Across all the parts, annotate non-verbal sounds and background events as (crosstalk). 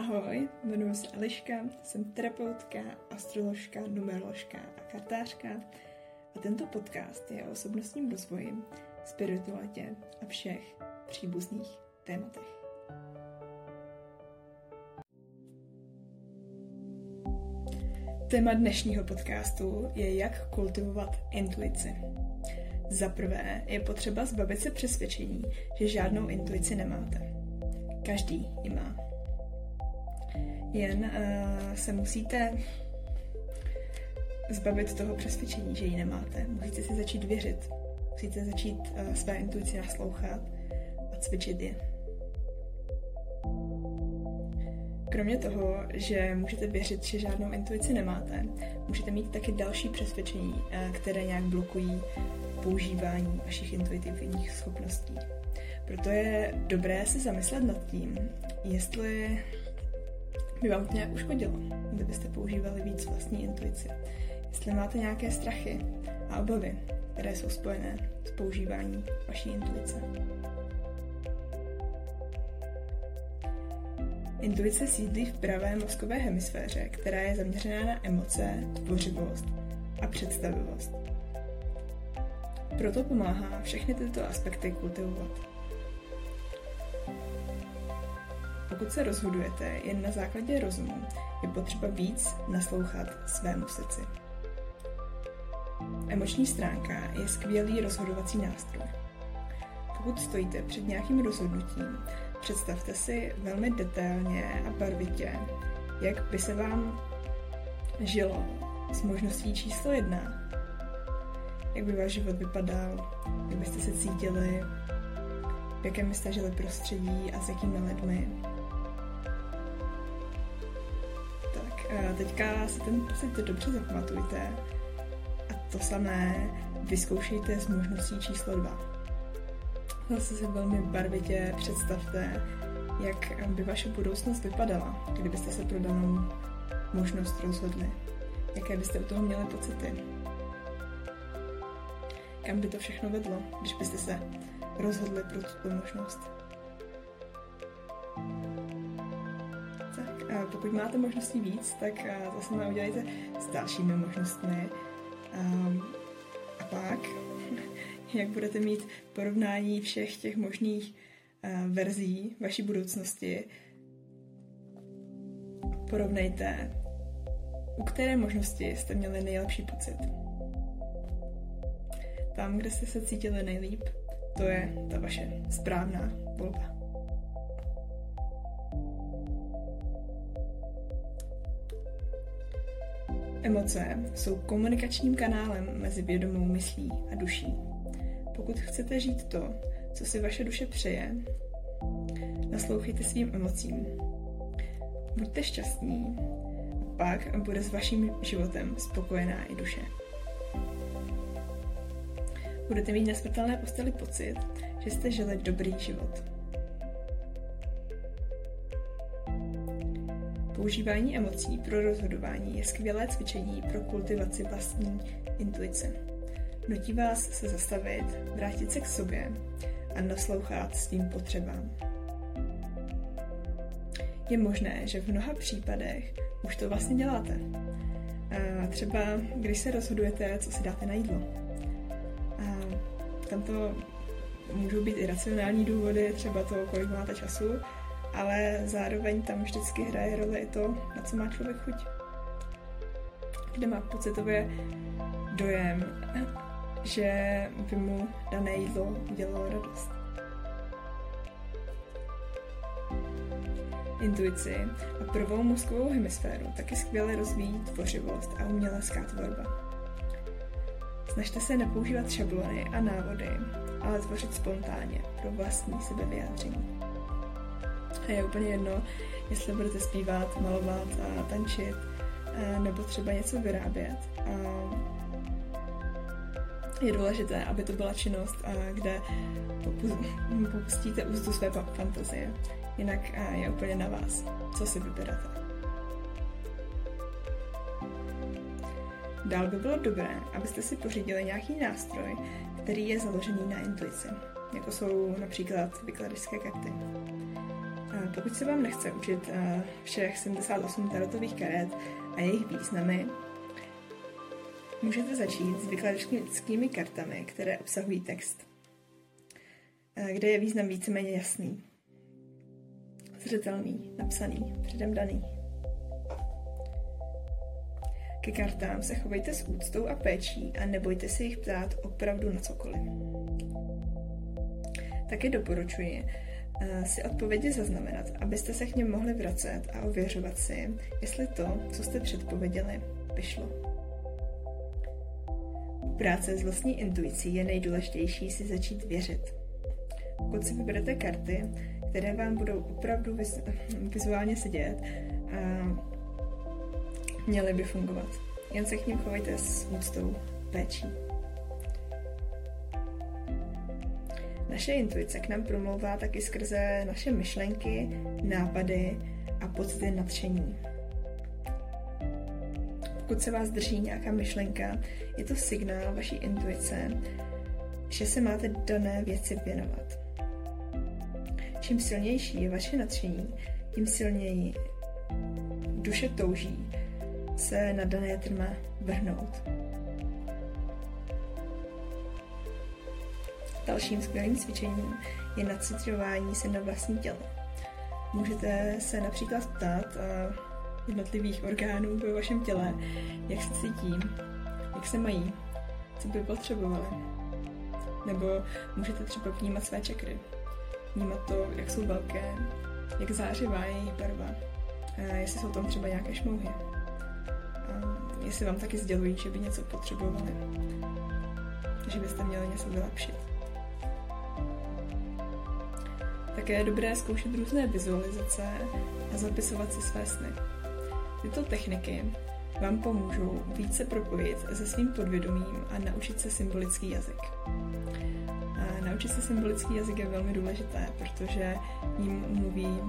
Ahoj, jmenuji se Eliška, jsem terapeutka, astroložka, numeroložka a kartářka a tento podcast je o osobnostním rozvoji, spiritualitě a všech příbuzných tématech. Téma dnešního podcastu je, jak kultivovat intuici. Za prvé je potřeba zbavit se přesvědčení, že žádnou intuici nemáte. Každý ji má. Jen uh, se musíte zbavit toho přesvědčení, že ji nemáte. Musíte si začít věřit. Musíte začít uh, své intuici naslouchat a cvičit je. Kromě toho, že můžete věřit, že žádnou intuici nemáte, můžete mít taky další přesvědčení, uh, které nějak blokují používání vašich intuitivních schopností. Proto je dobré se zamyslet nad tím, jestli by vám to nějak uškodilo, kdybyste používali víc vlastní intuici. Jestli máte nějaké strachy a obavy, které jsou spojené s používáním vaší intuice. Intuice sídlí v pravé mozkové hemisféře, která je zaměřená na emoce, tvořivost a představivost. Proto pomáhá všechny tyto aspekty kultivovat. Pokud se rozhodujete jen na základě rozumu, je potřeba víc naslouchat svému srdci. Emoční stránka je skvělý rozhodovací nástroj. Pokud stojíte před nějakým rozhodnutím, představte si velmi detailně a barvitě, jak by se vám žilo s možností číslo jedna. Jak by váš život vypadal, jak byste se cítili, v jakém byste žili prostředí a s jakými lidmi. Teďka si ten pocit dobře zapamatujte a to samé vyzkoušejte s možností číslo 2. Zase si velmi barvitě představte, jak by vaše budoucnost vypadala, kdybyste se pro danou možnost rozhodli. Jaké byste u toho měli pocity. Kam by to všechno vedlo, když byste se rozhodli pro tuto možnost. Pokud máte možností víc, tak to samé udělejte s dalšími možnostmi. Ehm, a pak, (laughs) jak budete mít porovnání všech těch možných eh, verzí vaší budoucnosti, porovnejte, u které možnosti jste měli nejlepší pocit. Tam, kde jste se cítili nejlíp, to je ta vaše správná volba. Emoce jsou komunikačním kanálem mezi vědomou myslí a duší. Pokud chcete žít to, co si vaše duše přeje, naslouchejte svým emocím. Buďte šťastní, pak bude s vaším životem spokojená i duše. Budete mít na smrtelné posteli pocit, že jste žili dobrý život. Používání emocí pro rozhodování je skvělé cvičení pro kultivaci vlastní intuice. Nutí vás se zastavit, vrátit se k sobě a naslouchat svým potřebám. Je možné, že v mnoha případech už to vlastně děláte. A třeba když se rozhodujete, co si dáte na jídlo. A tam to můžou být i racionální důvody, třeba to, kolik máte času, ale zároveň tam vždycky hraje roli i to, na co má člověk chuť. Kde má pocitově dojem, že by mu dané jídlo udělalo radost. Intuici a prvou mozkovou hemisféru taky skvěle rozvíjí tvořivost a umělecká tvorba. Snažte se nepoužívat šablony a návody, ale tvořit spontánně pro vlastní sebevyjádření. A je úplně jedno, jestli budete zpívat, malovat a tančit, nebo třeba něco vyrábět. A je důležité, aby to byla činnost, kde popustíte úzdu své fantazie. Jinak je úplně na vás, co si vyberete. Dál by bylo dobré, abyste si pořídili nějaký nástroj, který je založený na intuici, jako jsou například vykladačské karty. Pokud se vám nechce učit všech 78 tarotových karet a jejich významy, můžete začít s vykladačskými kartami, které obsahují text, kde je význam víceméně jasný, zřetelný, napsaný, předem daný. Ke kartám se chovejte s úctou a péčí a nebojte se jich ptát opravdu na cokoliv. Také doporučuji si odpovědi zaznamenat, abyste se k něm mohli vracet a ověřovat si, jestli to, co jste předpověděli, vyšlo. Práce s vlastní intuicí je nejdůležitější si začít věřit. Pokud si vyberete karty, které vám budou opravdu viz- vizuálně sedět, uh, měly by fungovat. Jen se k ním chovejte s úctou, péčí. Naše intuice k nám promlouvá taky skrze naše myšlenky, nápady a pocity nadšení. Pokud se vás drží nějaká myšlenka, je to signál vaší intuice, že se máte dané věci věnovat. Čím silnější je vaše nadšení, tím silněji duše touží se na dané téma vrhnout. Dalším skvělým cvičením je nacitování se na vlastní tělo. Můžete se například ptát uh, jednotlivých orgánů ve vašem těle, jak se cítí, jak se mají, co by potřebovali. Nebo můžete třeba vnímat své čakry. Vnímat to, jak jsou velké, jak zářivá je jejich barva, uh, jestli jsou tam třeba nějaké šmouhy jestli vám taky sdělují, že by něco potřebovali, že byste měli něco vylepšit. Také je dobré zkoušet různé vizualizace a zapisovat si své sny. Tyto techniky vám pomůžou více propojit se svým podvědomím a naučit se symbolický jazyk. A naučit se symbolický jazyk je velmi důležité, protože ním mluví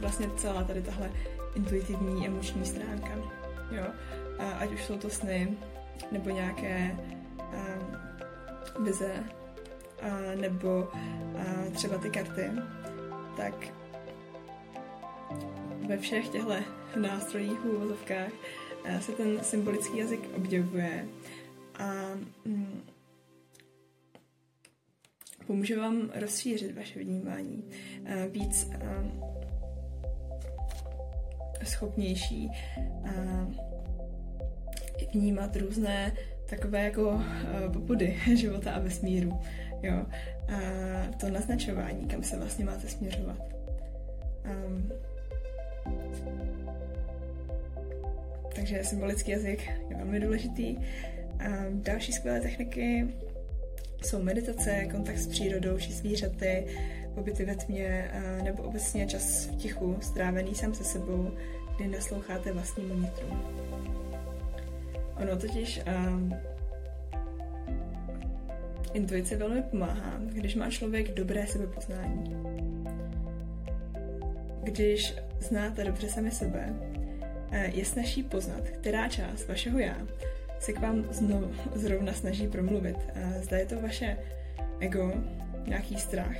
vlastně celá tady tahle intuitivní emoční stránka. Jo? A ať už jsou to sny, nebo nějaké um, vize, a, nebo a, třeba ty karty, tak ve všech těchto nástrojích v úvozovkách se ten symbolický jazyk objevuje a mm, pomůže vám rozšířit vaše vnímání, víc schopnější vnímat různé takové jako popudy života a vesmíru. Jo? A to naznačování, kam se vlastně máte směřovat. Um, takže symbolický jazyk je velmi důležitý. Um, další skvělé techniky jsou meditace, kontakt s přírodou či zvířaty, pobyty ve tmě nebo obecně čas v tichu, strávený sám se sebou, kdy nasloucháte vlastnímu nitru. Ono totiž um, intuice velmi pomáhá, když má člověk dobré sebepoznání. Když znáte dobře sami sebe, eh, je snaží poznat, která část vašeho já se k vám znovu, zrovna snaží promluvit. Zda je to vaše ego, nějaký strach,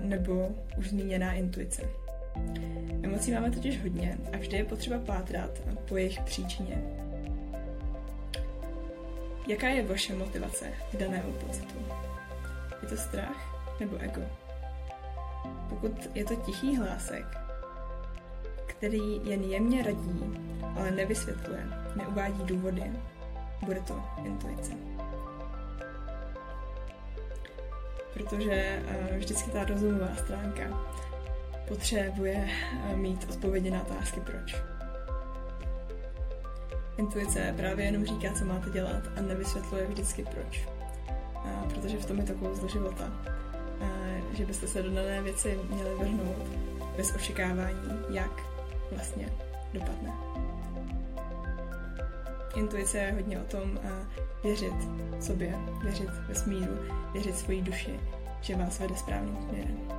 nebo už zmíněná intuice. Emocí máme totiž hodně a vždy je potřeba pátrat po jejich příčině. Jaká je vaše motivace k danému pocitu? Je to strach nebo ego? Pokud je to tichý hlásek, který jen jemně radí, ale nevysvětluje, neuvádí důvody, bude to intuice. Protože uh, vždycky ta rozumová stránka potřebuje uh, mít odpovědi na otázky proč. Intuice právě jenom říká, co máte dělat a nevysvětluje vždycky proč. Uh, protože v tom je to kouzlo života. Uh, že byste se do dané věci měli vrhnout bez očekávání, jak vlastně dopadne. Intuice je hodně o tom věřit sobě, věřit vesmíru, věřit svojí duši, že vás vede správným směrem.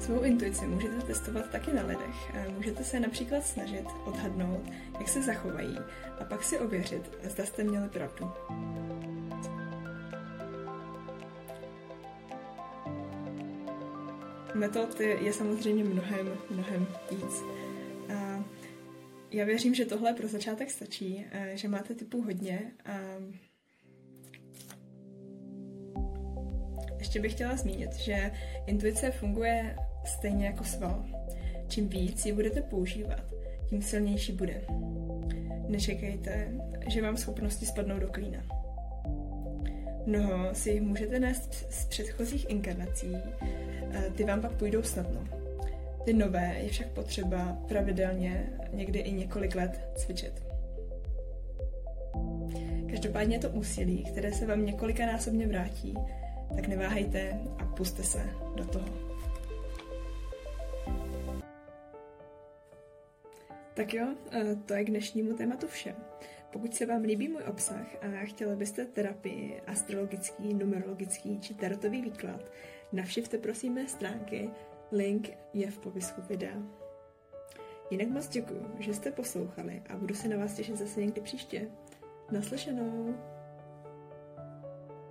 Svou intuici můžete testovat taky na lidech. Můžete se například snažit odhadnout, jak se zachovají a pak si ověřit, zda jste měli pravdu. metod je samozřejmě mnohem, mnohem víc. Já věřím, že tohle pro začátek stačí, že máte typů hodně. A ještě bych chtěla zmínit, že intuice funguje stejně jako sval. Čím víc ji budete používat, tím silnější bude. Nečekejte, že vám schopnosti spadnou do klína. Mnoho si jich můžete nést z předchozích inkarnací, ty vám pak půjdou snadno. Ty nové je však potřeba pravidelně, někdy i několik let cvičit. Každopádně je to úsilí, které se vám několikanásobně vrátí, tak neváhejte a puste se do toho. Tak jo, eh, to je k dnešnímu tématu vše. Pokud se vám líbí můj obsah a chtěli byste terapii, astrologický, numerologický či tarotový výklad, navštivte prosím mé stránky, link je v popisku videa. Jinak moc děkuji, že jste poslouchali a budu se na vás těšit zase někdy příště. Naslyšenou!